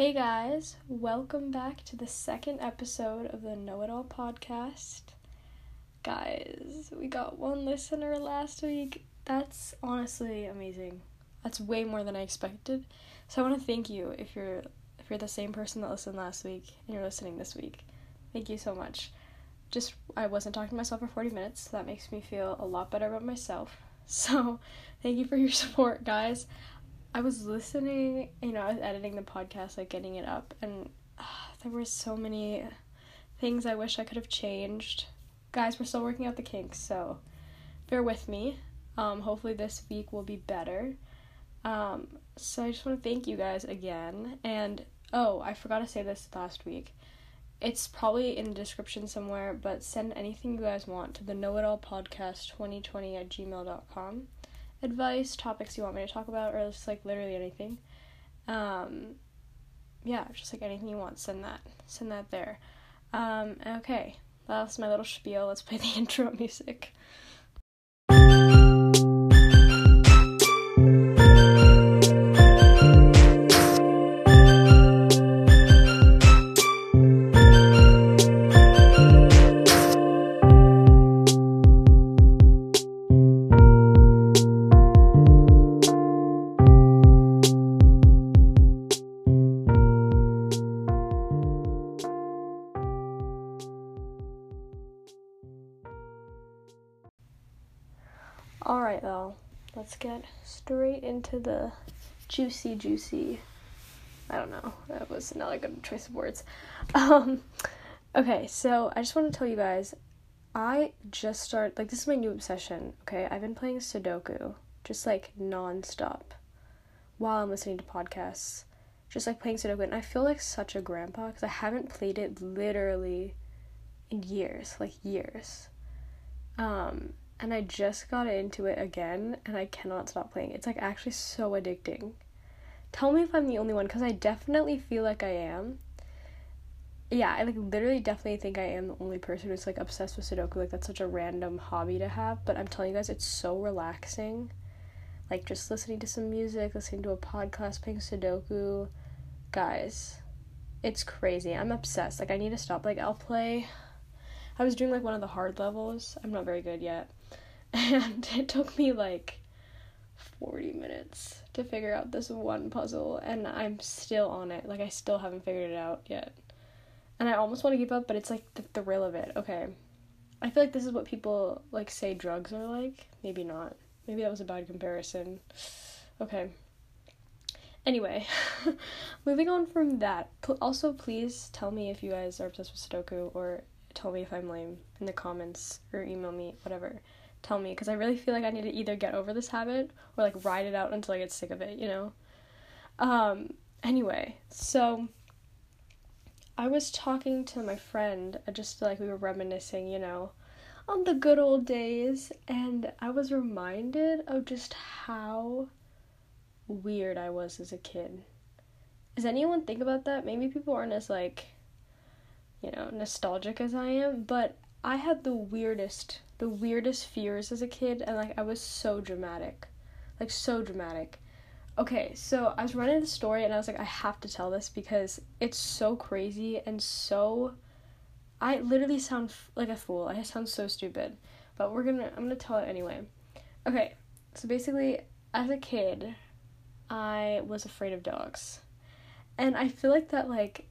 Hey guys, welcome back to the second episode of the Know It All podcast. Guys, we got one listener last week. That's honestly amazing. That's way more than I expected. So I want to thank you if you're if you're the same person that listened last week and you're listening this week. Thank you so much. Just I wasn't talking to myself for 40 minutes. So that makes me feel a lot better about myself. So, thank you for your support, guys. I was listening, you know, I was editing the podcast, like getting it up, and uh, there were so many things I wish I could have changed. Guys, we're still working out the kinks, so bear with me. Um, hopefully, this week will be better. Um, so, I just want to thank you guys again. And oh, I forgot to say this last week. It's probably in the description somewhere, but send anything you guys want to the Know It All Podcast 2020 at gmail.com advice, topics you want me to talk about, or just like literally anything. Um, yeah, just like anything you want, send that. Send that there. Um, okay, that's my little spiel. Let's play the intro music. Juicy, juicy. I don't know. That was not a good choice of words. Um, okay, so I just want to tell you guys I just started, like, this is my new obsession, okay? I've been playing Sudoku just like nonstop while I'm listening to podcasts. Just like playing Sudoku, and I feel like such a grandpa because I haven't played it literally in years, like years. Um, and I just got into it again and I cannot stop playing. It's like actually so addicting. Tell me if I'm the only one cuz I definitely feel like I am. Yeah, I like literally definitely think I am the only person who's like obsessed with Sudoku. Like that's such a random hobby to have, but I'm telling you guys it's so relaxing. Like just listening to some music, listening to a podcast, playing Sudoku. Guys, it's crazy. I'm obsessed. Like I need to stop. Like I'll play I was doing like one of the hard levels. I'm not very good yet. And it took me like 40 minutes to figure out this one puzzle and I'm still on it. Like I still haven't figured it out yet. And I almost want to give up, but it's like the thrill of it. Okay. I feel like this is what people like say drugs are like. Maybe not. Maybe that was a bad comparison. Okay. Anyway, moving on from that. Also, please tell me if you guys are obsessed with Sudoku or tell me if I'm lame in the comments or email me, whatever. Tell me because I really feel like I need to either get over this habit or like ride it out until I get sick of it, you know? Um, anyway, so I was talking to my friend, uh, just feel like we were reminiscing, you know, on the good old days, and I was reminded of just how weird I was as a kid. Does anyone think about that? Maybe people aren't as like you know, nostalgic as I am, but I had the weirdest, the weirdest fears as a kid, and like I was so dramatic, like so dramatic. Okay, so I was running the story, and I was like, I have to tell this because it's so crazy and so. I literally sound f- like a fool. I sound so stupid, but we're gonna. I'm gonna tell it anyway. Okay, so basically, as a kid, I was afraid of dogs, and I feel like that like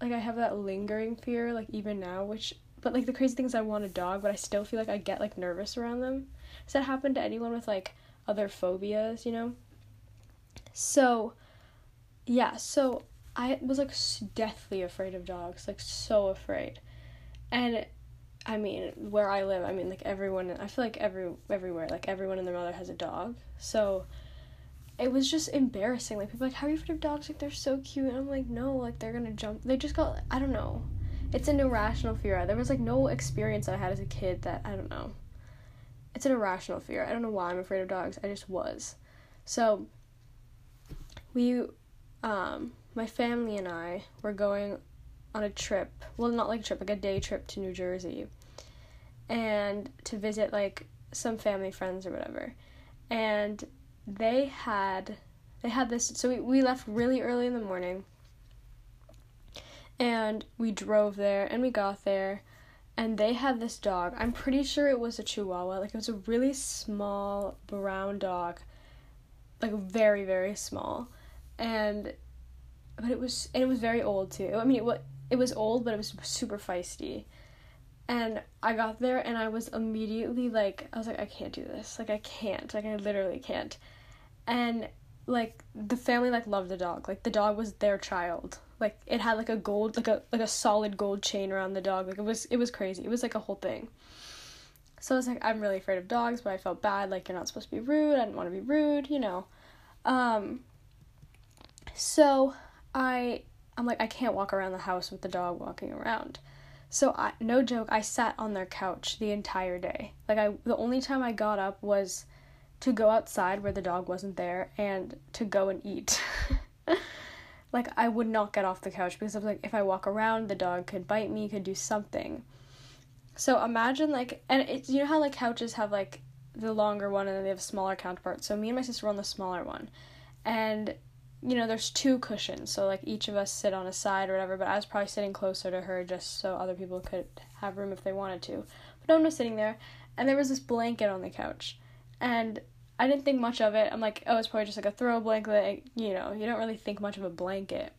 like I have that lingering fear like even now, which but like the crazy thing is I want a dog, but I still feel like I get like nervous around them. Does that happen to anyone with like other phobias, you know? So yeah, so I was like deathly afraid of dogs, like so afraid. And I mean, where I live, I mean like everyone I feel like every everywhere, like everyone and their mother has a dog. So it was just embarrassing. Like people like, how are you afraid of dogs? Like they're so cute. And I'm like, no, like they're gonna jump. They just got. I don't know. It's an irrational fear. There was like no experience I had as a kid that I don't know. It's an irrational fear. I don't know why I'm afraid of dogs. I just was. So we, um, my family and I were going on a trip. Well, not like a trip, like a day trip to New Jersey, and to visit like some family friends or whatever. And they had they had this so we, we left really early in the morning And we drove there and we got there and they had this dog. I'm pretty sure it was a chihuahua. Like it was a really small brown dog. Like very very small. And but it was and it was very old too. I mean it was it was old but it was super feisty. And I got there and I was immediately like I was like I can't do this. Like I can't. Like I literally can't. And like the family like loved the dog. Like the dog was their child. Like it had like a gold like a like a solid gold chain around the dog. Like it was it was crazy. It was like a whole thing. So I was like I'm really afraid of dogs, but I felt bad like you're not supposed to be rude. I didn't want to be rude, you know. Um so I I'm like I can't walk around the house with the dog walking around. So I no joke, I sat on their couch the entire day. Like I the only time I got up was to go outside where the dog wasn't there and to go and eat. like I would not get off the couch because I was like if I walk around the dog could bite me, could do something. So imagine like and it's you know how like couches have like the longer one and then they have smaller counterparts. So me and my sister were on the smaller one. And you know, there's two cushions, so like each of us sit on a side or whatever, but I was probably sitting closer to her just so other people could have room if they wanted to. But one was sitting there, and there was this blanket on the couch. And I didn't think much of it. I'm like, oh, it's probably just like a throw blanket, you know, you don't really think much of a blanket.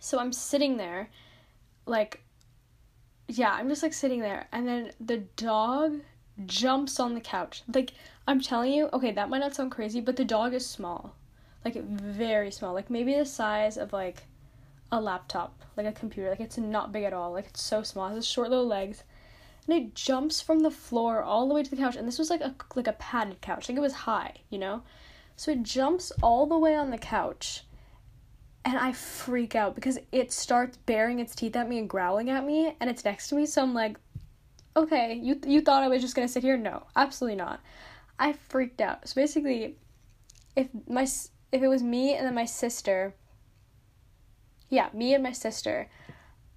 So I'm sitting there, like, yeah, I'm just like sitting there, and then the dog jumps on the couch. Like, I'm telling you, okay, that might not sound crazy, but the dog is small like very small, like maybe the size of like a laptop, like a computer. Like it's not big at all. Like it's so small. It has short little legs. And it jumps from the floor all the way to the couch. And this was like a like a padded couch. Like it was high, you know? So it jumps all the way on the couch. And I freak out because it starts baring its teeth at me and growling at me and it's next to me, so I'm like, "Okay, you you thought I was just going to sit here? No, absolutely not." I freaked out. So basically, if my if it was me and then my sister, yeah, me and my sister,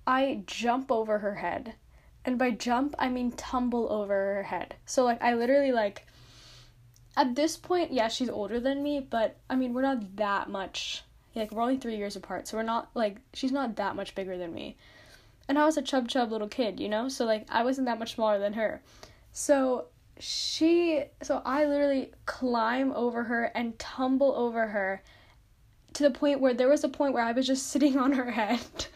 I jump over her head. And by jump, I mean tumble over her head. So, like, I literally, like, at this point, yeah, she's older than me, but I mean, we're not that much. Like, we're only three years apart, so we're not, like, she's not that much bigger than me. And I was a chub chub little kid, you know? So, like, I wasn't that much smaller than her. So, she so I literally climb over her and tumble over her to the point where there was a point where I was just sitting on her head.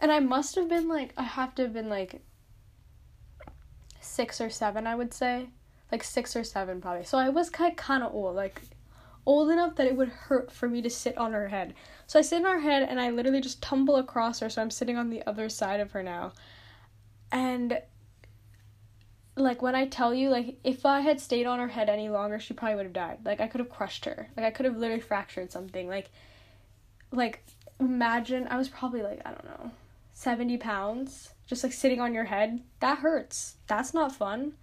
And I must have been like I have to have been like 6 or 7 I would say. Like 6 or 7 probably. So I was kind kind of old, like old enough that it would hurt for me to sit on her head. So I sit on her head and I literally just tumble across her so I'm sitting on the other side of her now. And like when I tell you, like if I had stayed on her head any longer, she probably would have died. Like I could have crushed her. Like I could have literally fractured something. Like, like imagine I was probably like I don't know, seventy pounds, just like sitting on your head. That hurts. That's not fun.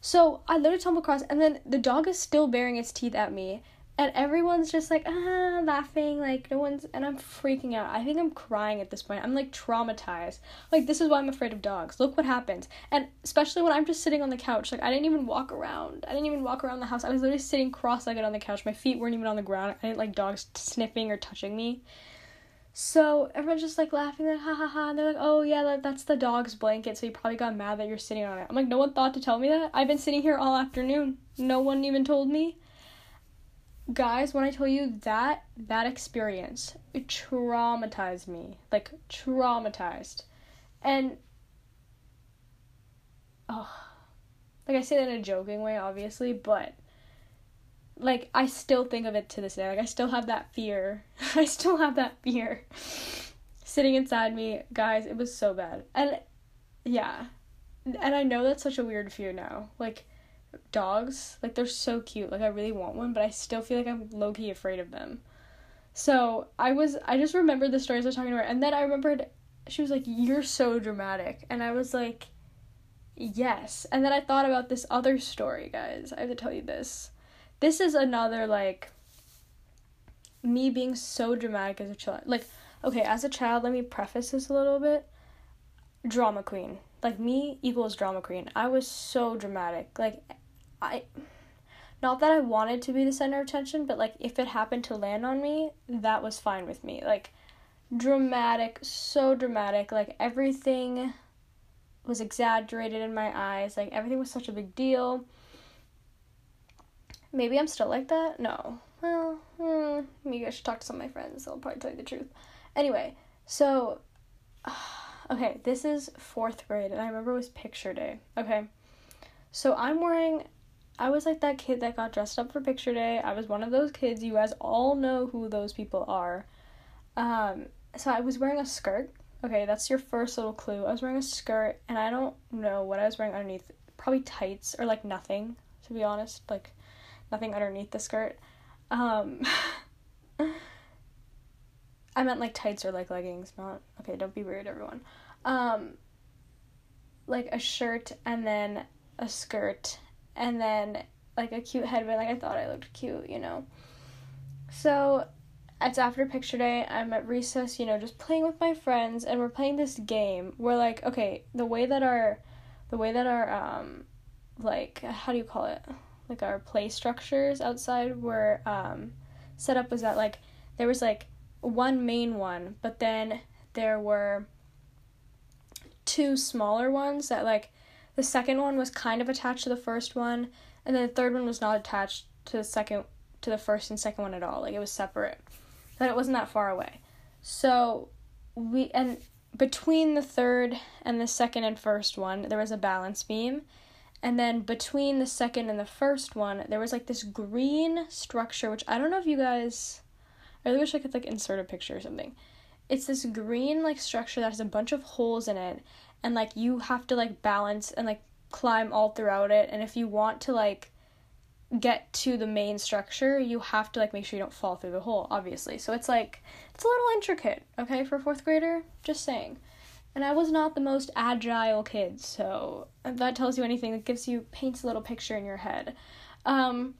So I literally tumble across, and then the dog is still baring its teeth at me, and everyone's just like ah laughing like no one's and i'm freaking out. I think i'm crying at this point. I'm like traumatized. Like this is why i'm afraid of dogs. Look what happens. And especially when i'm just sitting on the couch like i didn't even walk around. I didn't even walk around the house. I was literally sitting cross-legged on the couch. My feet weren't even on the ground. I didn't like dogs sniffing or touching me so everyone's just like laughing like ha ha ha and they're like oh yeah that, that's the dog's blanket so you probably got mad that you're sitting on it. I'm like no one thought to tell me that. I've been sitting here all afternoon. No one even told me. Guys when i tell you that that experience it traumatized me like traumatized. And oh like i say that in a joking way obviously but like i still think of it to this day like i still have that fear i still have that fear sitting inside me guys it was so bad and yeah and i know that's such a weird fear now like dogs. Like they're so cute. Like I really want one, but I still feel like I'm low key afraid of them. So I was I just remembered the stories I was talking to her and then I remembered she was like, You're so dramatic and I was like Yes. And then I thought about this other story, guys. I have to tell you this. This is another like me being so dramatic as a child. Like, okay, as a child, let me preface this a little bit. Drama queen. Like me equals drama queen. I was so dramatic. Like I not that I wanted to be the center of attention, but like if it happened to land on me, that was fine with me. Like dramatic, so dramatic. Like everything was exaggerated in my eyes. Like everything was such a big deal. Maybe I'm still like that? No. Well, hmm, maybe I should talk to some of my friends. They'll probably tell you the truth. Anyway, so, okay, this is fourth grade, and I remember it was picture day. Okay, so I'm wearing, I was like that kid that got dressed up for picture day. I was one of those kids. You guys all know who those people are. Um, so I was wearing a skirt. Okay, that's your first little clue. I was wearing a skirt, and I don't know what I was wearing underneath. Probably tights or like nothing, to be honest. Like nothing underneath the skirt. Um, I meant like tights or like leggings, not okay. Don't be weird, everyone. Um, like a shirt and then a skirt and then like a cute headband. Like I thought I looked cute, you know. So it's after picture day. I'm at recess, you know, just playing with my friends, and we're playing this game. We're like, okay, the way that our, the way that our um, like how do you call it? Like our play structures outside were um, set up was that like there was like one main one, but then there were two smaller ones that like the second one was kind of attached to the first one, and then the third one was not attached to the second to the first and second one at all. Like it was separate. But it wasn't that far away. So we and between the third and the second and first one, there was a balance beam. And then between the second and the first one, there was like this green structure, which I don't know if you guys I really wish I could like insert a picture or something. It's this green like structure that has a bunch of holes in it and like you have to like balance and like climb all throughout it and if you want to like get to the main structure, you have to like make sure you don't fall through the hole, obviously. So it's like it's a little intricate, okay, for 4th grader, just saying. And I was not the most agile kid, so that tells you anything, it gives you paints a little picture in your head. Um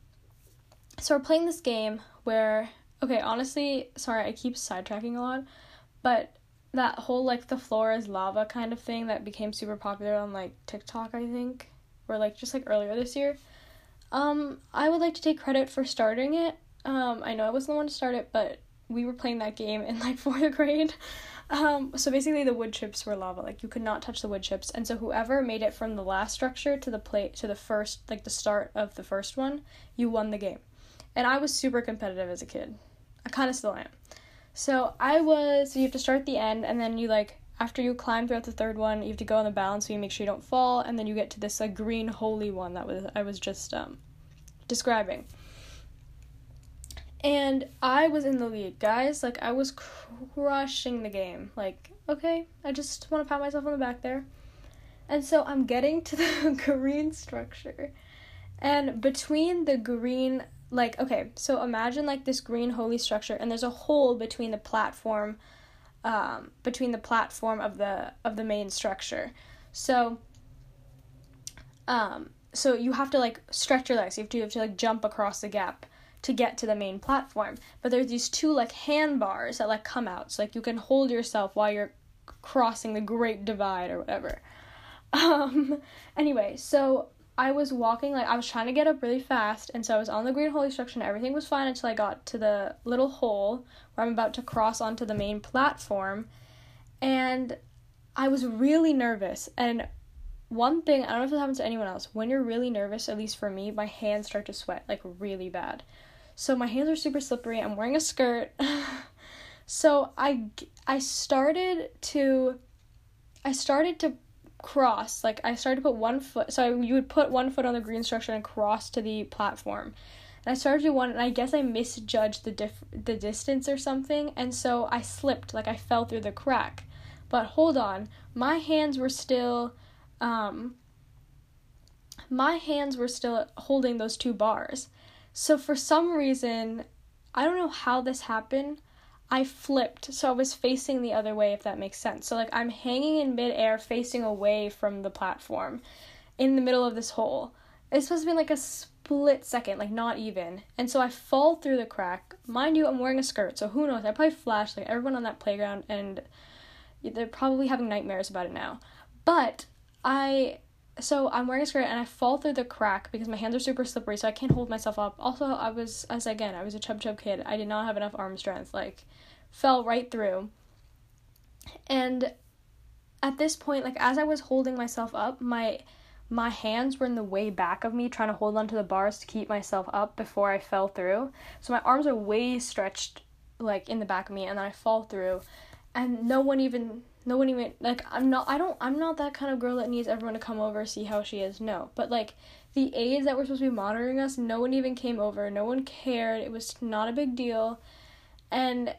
so we're playing this game where Okay, honestly, sorry, I keep sidetracking a lot, but that whole like the floor is lava kind of thing that became super popular on like TikTok, I think, or like just like earlier this year. Um, I would like to take credit for starting it. Um, I know I wasn't the one to start it, but we were playing that game in like fourth grade. Um, so basically the wood chips were lava, like you could not touch the wood chips, and so whoever made it from the last structure to the plate to the first, like the start of the first one, you won the game. And I was super competitive as a kid. I kind of still am. So I was, so you have to start at the end, and then you like, after you climb throughout the third one, you have to go on the balance so you make sure you don't fall, and then you get to this like green holy one that was I was just um, describing. And I was in the lead, guys. Like I was crushing the game. Like, okay, I just want to pat myself on the back there. And so I'm getting to the green structure. And between the green like okay so imagine like this green holy structure and there's a hole between the platform um, between the platform of the of the main structure so um so you have to like stretch your legs you have to, you have to like jump across the gap to get to the main platform but there's these two like handbars that like come out so like you can hold yourself while you're crossing the great divide or whatever um anyway so I was walking like I was trying to get up really fast, and so I was on the green holy structure, and everything was fine until I got to the little hole where I'm about to cross onto the main platform, and I was really nervous. And one thing I don't know if it happens to anyone else. When you're really nervous, at least for me, my hands start to sweat like really bad. So my hands are super slippery. I'm wearing a skirt. so I I started to I started to cross. Like I started to put one foot. So you would put one foot on the green structure and cross to the platform. And I started to one, and I guess I misjudged the diff- the distance or something, and so I slipped. Like I fell through the crack. But hold on, my hands were still, um, my hands were still holding those two bars. So for some reason, I don't know how this happened. I flipped, so I was facing the other way, if that makes sense. So, like, I'm hanging in midair, facing away from the platform in the middle of this hole. It's supposed to be like a split second, like, not even. And so I fall through the crack. Mind you, I'm wearing a skirt, so who knows? I probably flashed, like, everyone on that playground, and they're probably having nightmares about it now. But I so I'm wearing a skirt and I fall through the crack because my hands are super slippery, so I can't hold myself up. Also, I was, as again, I was a chub chub kid. I did not have enough arm strength. Like, fell right through. And at this point, like as I was holding myself up, my my hands were in the way back of me trying to hold onto the bars to keep myself up before I fell through. So my arms are way stretched like in the back of me and then I fall through and no one even no one even like I'm not I don't I'm not that kind of girl that needs everyone to come over see how she is. No. But like the aides that were supposed to be monitoring us, no one even came over. No one cared. It was not a big deal. And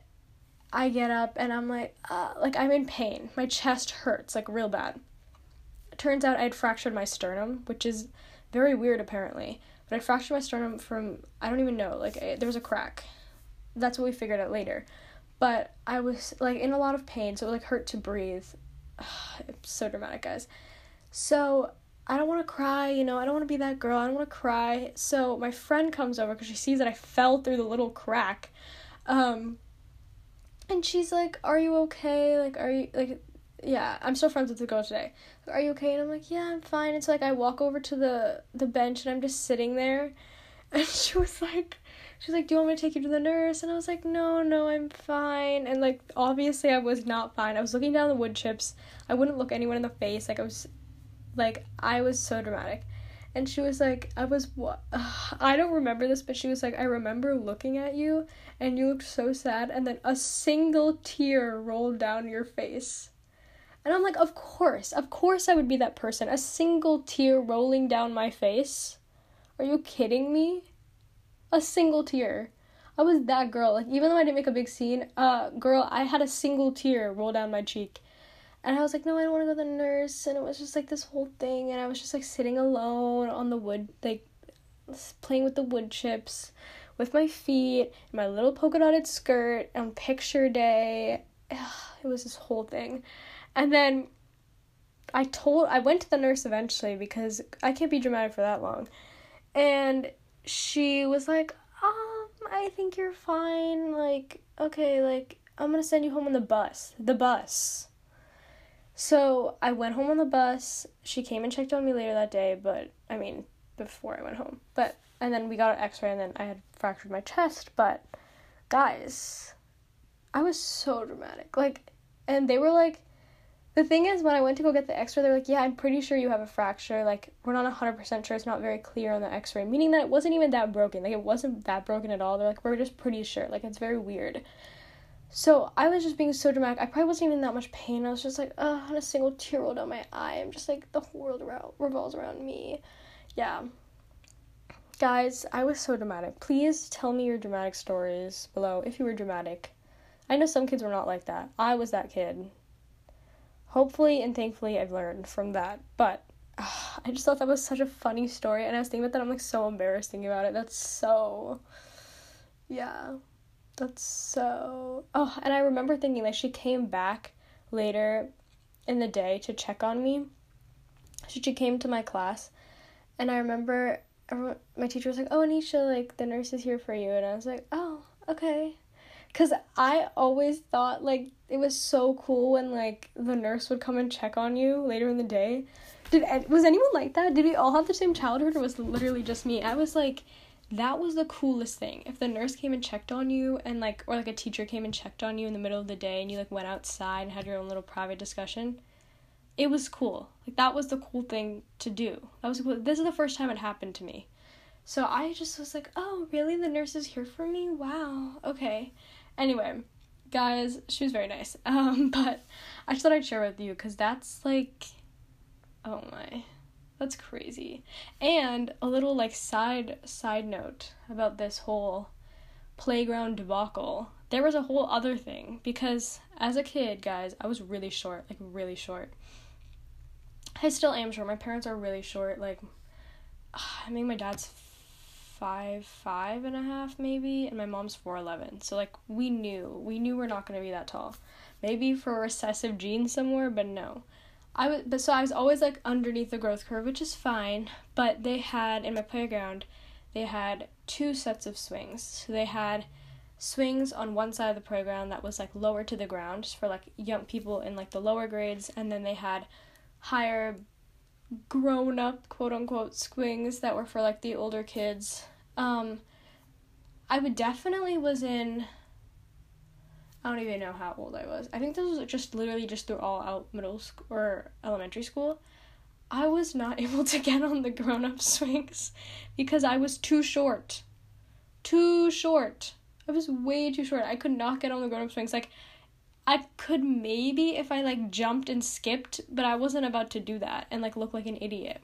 I get up and I'm like uh, like I'm in pain. My chest hurts like real bad it turns out i had fractured my sternum, which is very weird apparently. But I fractured my sternum from I don't even know, like I, there was a crack. That's what we figured out later. But I was like in a lot of pain, so it like hurt to breathe. it's so dramatic, guys. So I don't want to cry, you know, I don't want to be that girl. I don't want to cry. So my friend comes over because she sees that I fell through the little crack. Um, and she's like, Are you okay? Like, are you, like, yeah, I'm still friends with the girl today. Are you okay? And I'm like, yeah, I'm fine. It's like I walk over to the the bench and I'm just sitting there, and she was like, she's like, do you want me to take you to the nurse? And I was like, no, no, I'm fine. And like, obviously, I was not fine. I was looking down the wood chips. I wouldn't look anyone in the face. Like I was, like I was so dramatic. And she was like, I was what? I don't remember this, but she was like, I remember looking at you, and you looked so sad, and then a single tear rolled down your face. And I'm like, of course, of course I would be that person. A single tear rolling down my face. Are you kidding me? A single tear. I was that girl. Like even though I didn't make a big scene, uh girl, I had a single tear roll down my cheek. And I was like, no, I don't want to go to the nurse. And it was just like this whole thing. And I was just like sitting alone on the wood, like playing with the wood chips with my feet, my little polka dotted skirt on picture day. It was this whole thing. And then I told I went to the nurse eventually because I can't be dramatic for that long. And she was like, "Um, I think you're fine. Like, okay, like I'm to send you home on the bus. The bus." So, I went home on the bus. She came and checked on me later that day, but I mean, before I went home. But and then we got an x-ray and then I had fractured my chest, but guys, I was so dramatic. Like and they were like the thing is, when I went to go get the x ray, they're like, yeah, I'm pretty sure you have a fracture. Like, we're not 100% sure. It's not very clear on the x ray. Meaning that it wasn't even that broken. Like, it wasn't that broken at all. They're like, we're just pretty sure. Like, it's very weird. So I was just being so dramatic. I probably wasn't even in that much pain. I was just like, oh, and a single tear rolled down my eye. I'm just like, the whole world revolves around me. Yeah. Guys, I was so dramatic. Please tell me your dramatic stories below if you were dramatic. I know some kids were not like that. I was that kid hopefully and thankfully I've learned from that. But uh, I just thought that was such a funny story, and I was thinking about that. I'm like so embarrassed thinking about it. That's so, yeah, that's so. Oh, and I remember thinking like she came back later in the day to check on me. So she came to my class, and I remember my teacher was like, "Oh, Anisha, like the nurse is here for you," and I was like, "Oh, okay." Cause I always thought like it was so cool when like the nurse would come and check on you later in the day. Did was anyone like that? Did we all have the same childhood, or was literally just me? I was like, that was the coolest thing. If the nurse came and checked on you, and like, or like a teacher came and checked on you in the middle of the day, and you like went outside and had your own little private discussion, it was cool. Like that was the cool thing to do. That was cool. This is the first time it happened to me. So I just was like, oh, really? The nurse is here for me? Wow. Okay. Anyway, guys, she was very nice. Um, but I just thought I'd share with you because that's like, oh my, that's crazy. And a little like side side note about this whole playground debacle. There was a whole other thing because as a kid, guys, I was really short, like really short. I still am short. My parents are really short. Like, I think my dad's five five and a half maybe and my mom's 4'11 so like we knew we knew we're not going to be that tall. Maybe for recessive gene somewhere but no. I was but so i was always like underneath the growth curve which is fine but they had in my playground they had two sets of swings. So they had swings on one side of the playground that was like lower to the ground just for like young people in like the lower grades and then they had higher grown up quote unquote swings that were for like the older kids. Um I would definitely was in I don't even know how old I was. I think this was just literally just through all out middle school or elementary school. I was not able to get on the grown up swings because I was too short. Too short. I was way too short. I could not get on the grown up swings. Like, I could maybe if I like jumped and skipped, but I wasn't about to do that and like look like an idiot.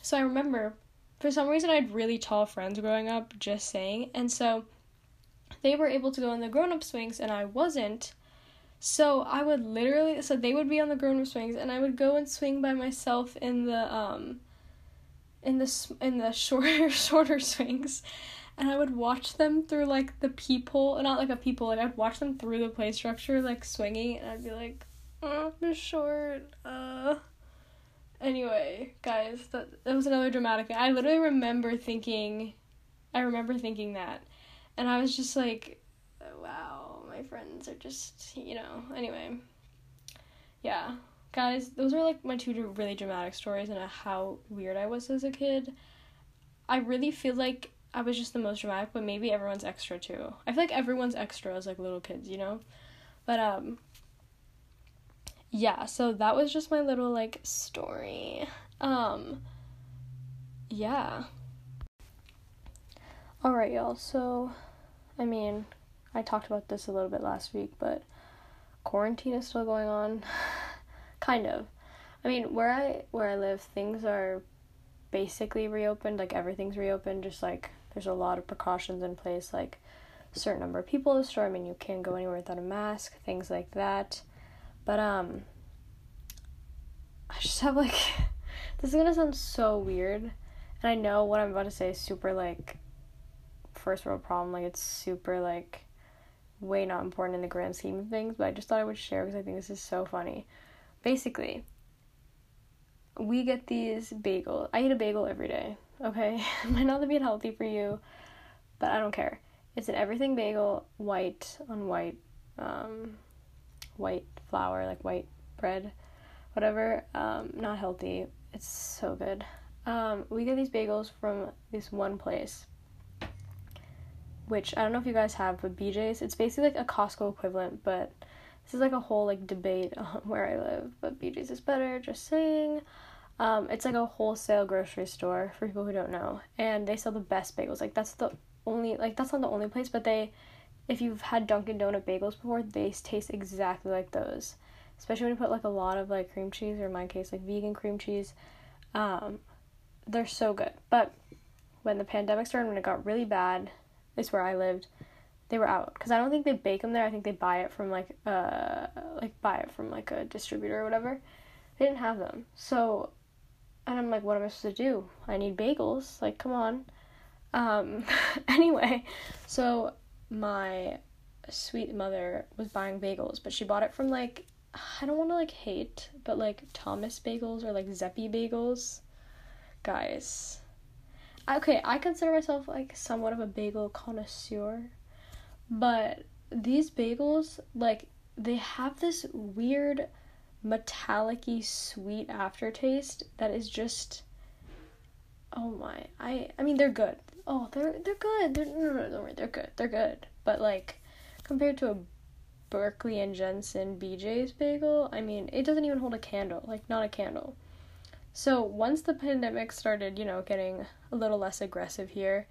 So I remember for some reason I had really tall friends growing up, just saying, and so they were able to go on the grown up swings and I wasn't. So I would literally so they would be on the grown up swings and I would go and swing by myself in the um in the in the shorter shorter swings and I would watch them through like the peephole, not like a peephole, like I'd watch them through the play structure like swinging and I'd be like, "Oh, I'm short." Uh Anyway, guys, that that was another dramatic thing. I literally remember thinking I remember thinking that. And I was just like, wow, my friends are just, you know, anyway. Yeah. Guys, those are like my two really dramatic stories and how weird I was as a kid. I really feel like I was just the most dramatic, but maybe everyone's extra too. I feel like everyone's extra as like little kids, you know? But um yeah, so that was just my little like story. Um yeah. All right, y'all. So I mean, I talked about this a little bit last week, but quarantine is still going on. kind of. I mean, where I where I live, things are basically reopened, like everything's reopened, just like there's a lot of precautions in place like a certain number of people in the store. I mean, you can't go anywhere without a mask, things like that. But um I just have like this is gonna sound so weird, and I know what I'm about to say is super like first world problem. Like it's super like way not important in the grand scheme of things. But I just thought I would share because I think this is so funny. Basically, we get these bagels. I eat a bagel every day. Okay, might not be healthy for you, but I don't care. It's an everything bagel, white on white, um, white flour, like white bread whatever. Um, not healthy. It's so good. Um, we get these bagels from this one place, which I don't know if you guys have, but BJ's. It's basically like a Costco equivalent, but this is like a whole like debate on where I live. But BJ's is better. Just saying. Um, it's like a wholesale grocery store for people who don't know, and they sell the best bagels. Like that's the only like that's not the only place, but they, if you've had Dunkin' Donut bagels before, they taste exactly like those. Especially when you put like a lot of like cream cheese or in my case like vegan cream cheese um, they're so good. But when the pandemic started when it got really bad is where i lived they were out. Because i don't think they bake them there. I think they buy it from like uh like buy it from like a distributor or whatever. They didn't have them. So and i'm like what am i supposed to do? I need bagels. Like come on. Um anyway so my sweet mother was buying bagels but she bought it from like I don't want to like hate, but like Thomas bagels or like Zeppy bagels, guys. Okay, I consider myself like somewhat of a bagel connoisseur, but these bagels like they have this weird metallic-y sweet aftertaste that is just oh my i i mean they're good. Oh they're they're good. They're no no no they're good. They're good. But like compared to a Berkley and Jensen BJ's bagel, I mean, it doesn't even hold a candle, like not a candle. So once the pandemic started, you know, getting a little less aggressive here,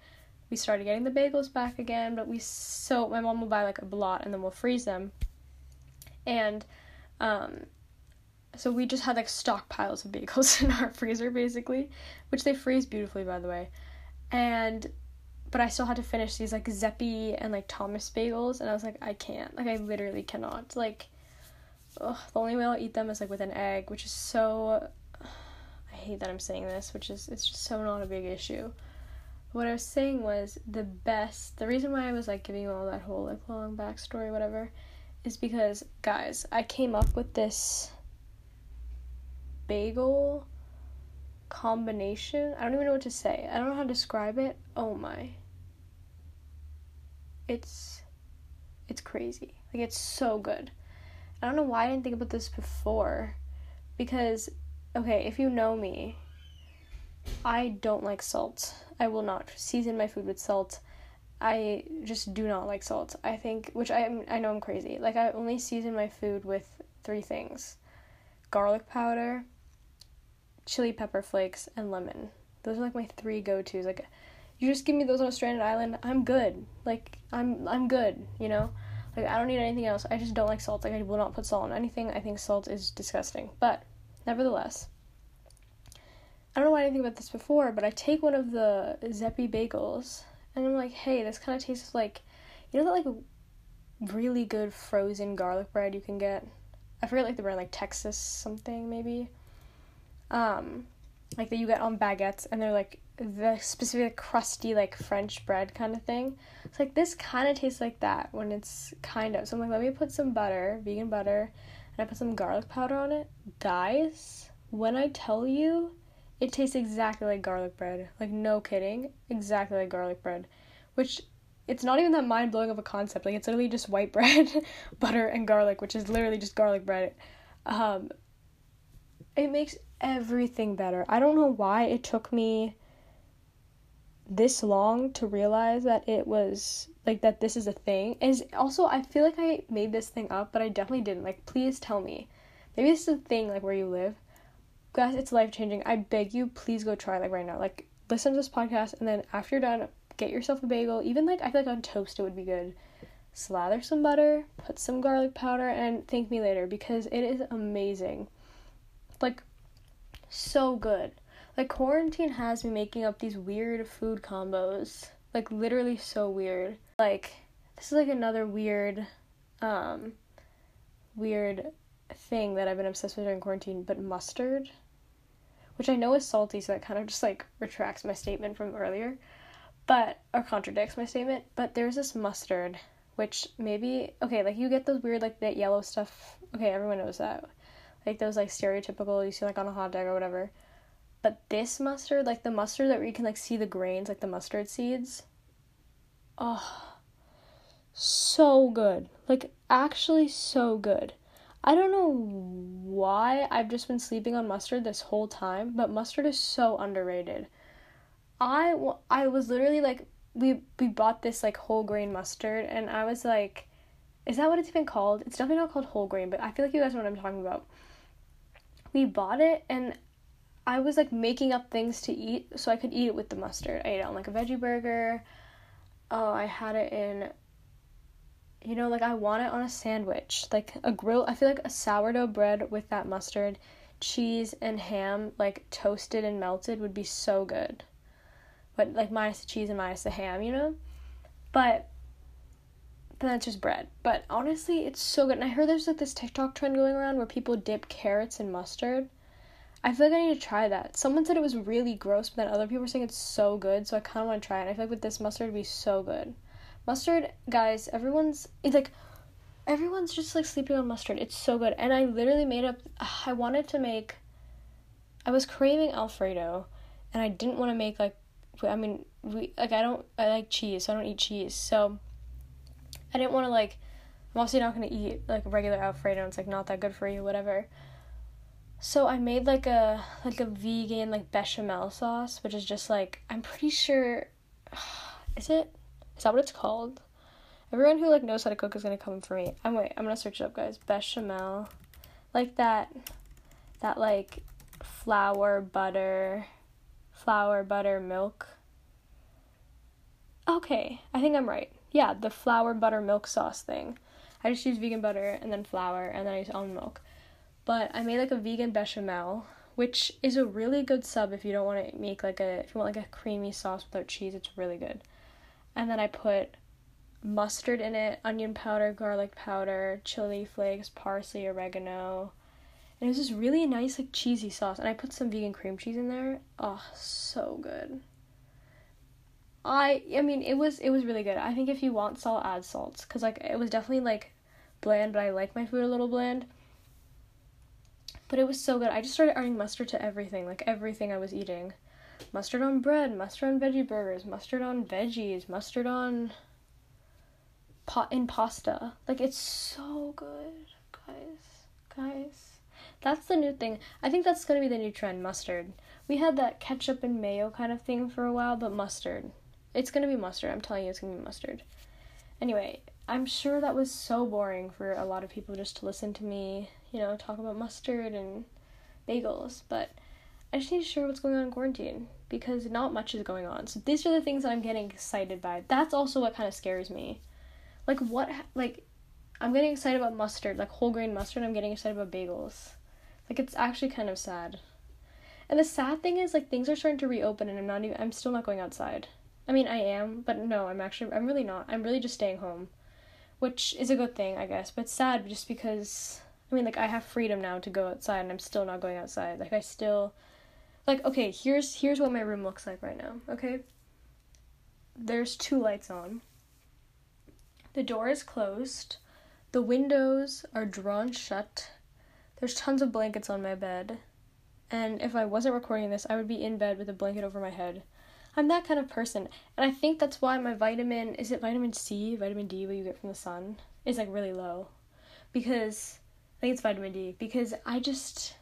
we started getting the bagels back again, but we so my mom will buy like a lot and then we'll freeze them. And um so we just had like stockpiles of bagels in our freezer basically, which they freeze beautifully by the way. And but I still had to finish these like Zeppy and like Thomas bagels, and I was like, I can't. Like, I literally cannot. Like, ugh, the only way I'll eat them is like with an egg, which is so. I hate that I'm saying this, which is it's just so not a big issue. What I was saying was the best. The reason why I was like giving you all that whole like long backstory, whatever, is because guys, I came up with this bagel combination. I don't even know what to say. I don't know how to describe it. Oh my it's it's crazy. Like it's so good. I don't know why I didn't think about this before because okay, if you know me, I don't like salt. I will not season my food with salt. I just do not like salt. I think, which I I know I'm crazy. Like I only season my food with three things: garlic powder, chili pepper flakes, and lemon. Those are like my three go tos. Like, you just give me those on a stranded island, I'm good. Like I'm I'm good. You know, like I don't need anything else. I just don't like salt. Like I will not put salt on anything. I think salt is disgusting. But nevertheless. I don't know why I didn't think about this before, but I take one of the Zeppy bagels and I'm like, hey, this kind of tastes like, you know that like really good frozen garlic bread you can get. I forget like the brand, like Texas something maybe. Um, like that you get on baguettes, and they're like the specific crusty like French bread kind of thing. It's like this kind of tastes like that when it's kind of. So I'm like, let me put some butter, vegan butter, and I put some garlic powder on it. Guys, when I tell you it tastes exactly like garlic bread. Like no kidding, exactly like garlic bread. Which it's not even that mind blowing of a concept. Like it's literally just white bread, butter, and garlic, which is literally just garlic bread. Um, it makes everything better. I don't know why it took me this long to realize that it was like that this is a thing. Is also I feel like I made this thing up, but I definitely didn't. Like please tell me. Maybe this is a thing like where you live guys, it's life changing. I beg you, please go try like right now. Like listen to this podcast and then after you're done, get yourself a bagel. Even like I feel like on toast it would be good. Slather some butter, put some garlic powder, and thank me later because it is amazing. Like so good. Like quarantine has me making up these weird food combos. Like literally so weird. Like this is like another weird um weird thing that I've been obsessed with during quarantine, but mustard, which I know is salty, so that kind of just like retracts my statement from earlier, but or contradicts my statement. But there's this mustard, which maybe okay, like you get those weird like that yellow stuff. Okay, everyone knows that, like those like stereotypical you see like on a hot dog or whatever. But this mustard, like the mustard that you can like see the grains, like the mustard seeds. Oh, so good. Like actually so good. I don't know why I've just been sleeping on mustard this whole time, but mustard is so underrated. I, I was literally like we we bought this like whole grain mustard and I was like is that what it's even called? It's definitely not called whole grain, but I feel like you guys know what I'm talking about. We bought it and I was like making up things to eat so I could eat it with the mustard. I ate it on like a veggie burger. Oh, I had it in you know, like I want it on a sandwich, like a grill. I feel like a sourdough bread with that mustard, cheese, and ham, like toasted and melted, would be so good. But like minus the cheese and minus the ham, you know. But then that's just bread. But honestly, it's so good. And I heard there's like this TikTok trend going around where people dip carrots in mustard. I feel like I need to try that. Someone said it was really gross, but then other people were saying it's so good, so I kind of want to try it. I feel like with this mustard, it'd be so good. Mustard, guys, everyone's it's like everyone's just like sleeping on mustard. It's so good. And I literally made up I wanted to make I was craving alfredo and I didn't want to make like I mean, we like I don't I like cheese, so I don't eat cheese. So I didn't want to like I'm also not to eat like regular alfredo. It's like not that good for you, whatever. So I made like a like a vegan like bechamel sauce, which is just like I'm pretty sure is it is that what it's called? Everyone who like knows how to cook is gonna come for me. I'm wait. I'm gonna search it up, guys. Bechamel, like that, that like flour butter, flour butter milk. Okay, I think I'm right. Yeah, the flour butter milk sauce thing. I just use vegan butter and then flour and then I use almond milk. But I made like a vegan bechamel, which is a really good sub if you don't want to make like a if you want like a creamy sauce without cheese. It's really good and then I put mustard in it, onion powder, garlic powder, chili flakes, parsley, oregano. And it was this really nice like cheesy sauce and I put some vegan cream cheese in there. Oh, so good. I I mean it was it was really good. I think if you want salt, add salts cuz like it was definitely like bland, but I like my food a little bland. But it was so good. I just started adding mustard to everything, like everything I was eating mustard on bread, mustard on veggie burgers, mustard on veggies, mustard on pot in pasta. Like it's so good, guys. Guys. That's the new thing. I think that's going to be the new trend, mustard. We had that ketchup and mayo kind of thing for a while, but mustard. It's gonna be mustard. I'm telling you, it's gonna be mustard. Anyway, I'm sure that was so boring for a lot of people just to listen to me, you know, talk about mustard and bagels, but I just need to share what's going on in quarantine because not much is going on. So these are the things that I'm getting excited by. That's also what kind of scares me. Like what like I'm getting excited about mustard, like whole grain mustard. I'm getting excited about bagels. Like it's actually kind of sad. And the sad thing is like things are starting to reopen and I'm not even I'm still not going outside. I mean, I am, but no, I'm actually I'm really not. I'm really just staying home. Which is a good thing, I guess, but sad just because I mean, like I have freedom now to go outside and I'm still not going outside. Like I still like okay, here's here's what my room looks like right now. Okay? There's two lights on. The door is closed. The windows are drawn shut. There's tons of blankets on my bed. And if I wasn't recording this, I would be in bed with a blanket over my head. I'm that kind of person. And I think that's why my vitamin is it vitamin C, vitamin D what you get from the sun is like really low. Because I think it's vitamin D. Because I just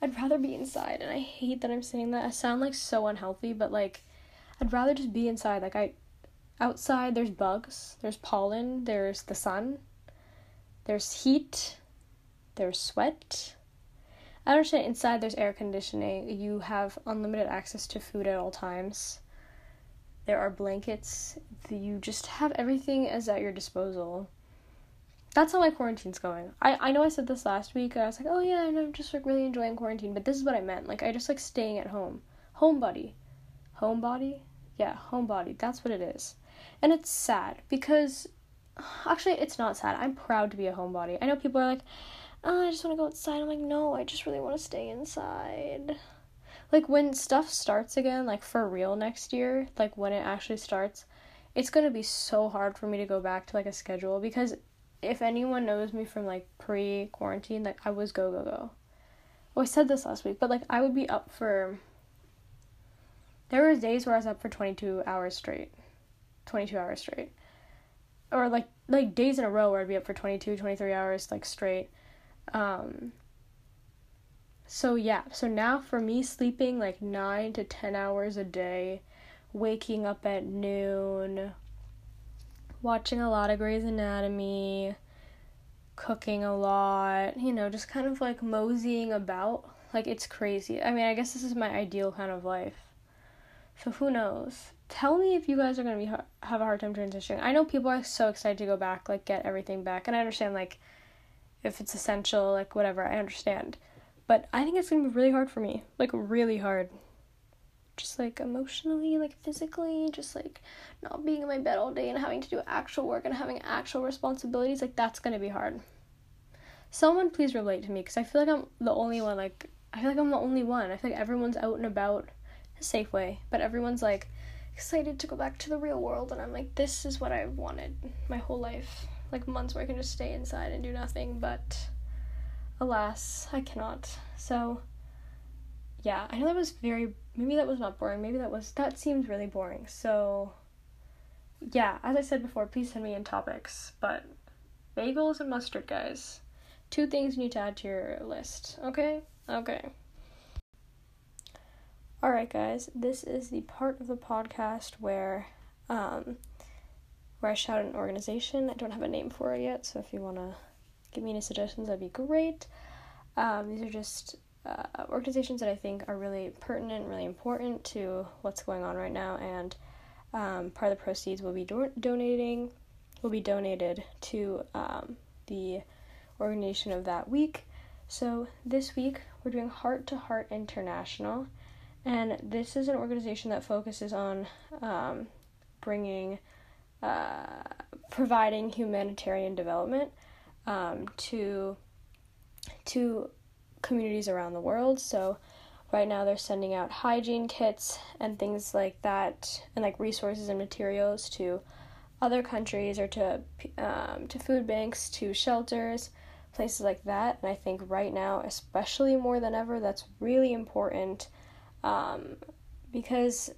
I'd rather be inside and I hate that I'm saying that. I sound like so unhealthy, but like I'd rather just be inside. Like I outside there's bugs, there's pollen, there's the sun, there's heat, there's sweat. I understand inside there's air conditioning. You have unlimited access to food at all times. There are blankets. You just have everything as at your disposal. That's how my quarantine's going. I, I know I said this last week. I was like, oh yeah, I'm just like really enjoying quarantine. But this is what I meant. Like I just like staying at home. Homebody. Homebody? Yeah, homebody. That's what it is. And it's sad because actually it's not sad. I'm proud to be a homebody. I know people are like, oh, I just want to go outside. I'm like, no, I just really want to stay inside. Like when stuff starts again, like for real next year, like when it actually starts, it's gonna be so hard for me to go back to like a schedule because if anyone knows me from like pre quarantine, like I was go go go. Oh, I said this last week, but like I would be up for. There was days where I was up for twenty two hours straight, twenty two hours straight, or like like days in a row where I'd be up for 22, 23 hours like straight um, so yeah, so now for me sleeping like 9 to 10 hours a day, waking up at noon, watching a lot of Grey's Anatomy, cooking a lot, you know, just kind of like moseying about. Like it's crazy. I mean, I guess this is my ideal kind of life. So who knows? Tell me if you guys are going to be have a hard time transitioning. I know people are so excited to go back, like get everything back. And I understand like if it's essential, like whatever, I understand. But I think it's gonna be really hard for me. Like really hard. Just like emotionally, like physically, just like not being in my bed all day and having to do actual work and having actual responsibilities, like that's gonna be hard. Someone please relate to me because I feel like I'm the only one, like, I feel like I'm the only one. I feel like everyone's out and about a safe way, but everyone's like excited to go back to the real world, and I'm like, this is what I've wanted my whole life like months where I can just stay inside and do nothing, but alas, I cannot. So yeah, I know that was very maybe that was not boring. Maybe that was that seems really boring. So yeah, as I said before, please send me in topics, but bagels and mustard, guys. Two things you need to add to your list. Okay? Okay. Alright, guys, this is the part of the podcast where um, where I shout an organization. I don't have a name for it yet, so if you want to give me any suggestions, that'd be great. Um, these are just uh, organizations that I think are really pertinent, really important to what's going on right now, and um, part of the proceeds will be do- donating will be donated to um, the organization of that week. So this week we're doing Heart to Heart International, and this is an organization that focuses on um, bringing uh, providing humanitarian development um, to to communities around the world. So right now they're sending out hygiene kits and things like that, and like resources and materials to other countries or to um, to food banks, to shelters, places like that. And I think right now, especially more than ever, that's really important um, because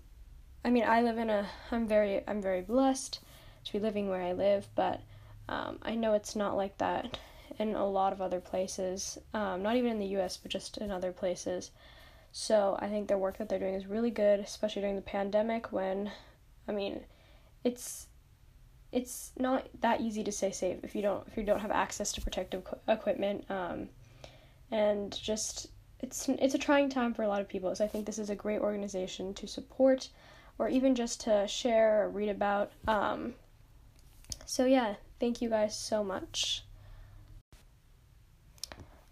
I mean I live in a I'm very I'm very blessed to be living where I live, but um, I know it's not like that in a lot of other places, um, not even in the US, but just in other places. So I think the work that they're doing is really good, especially during the pandemic when I mean, it's it's not that easy to stay safe if you don't if you don't have access to protective equipment um, and just it's it's a trying time for a lot of people so i think this is a great organization to support or even just to share or read about um, so yeah thank you guys so much.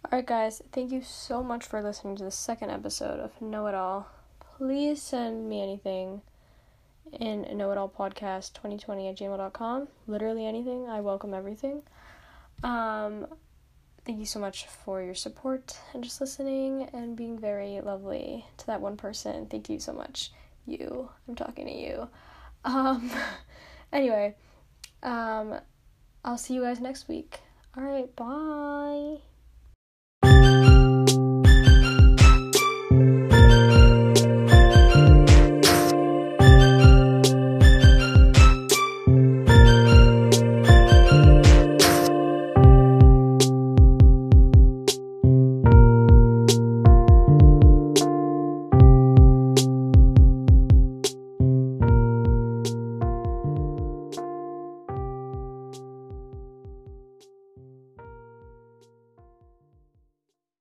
Alright guys thank you so much for listening to the second episode of know it all. Please send me anything in know it all podcast 2020 at gmail.com literally anything. I welcome everything. Um thank you so much for your support and just listening and being very lovely to that one person. Thank you so much. You. I'm talking to you. Um anyway um i'll see you guys next week. All right bye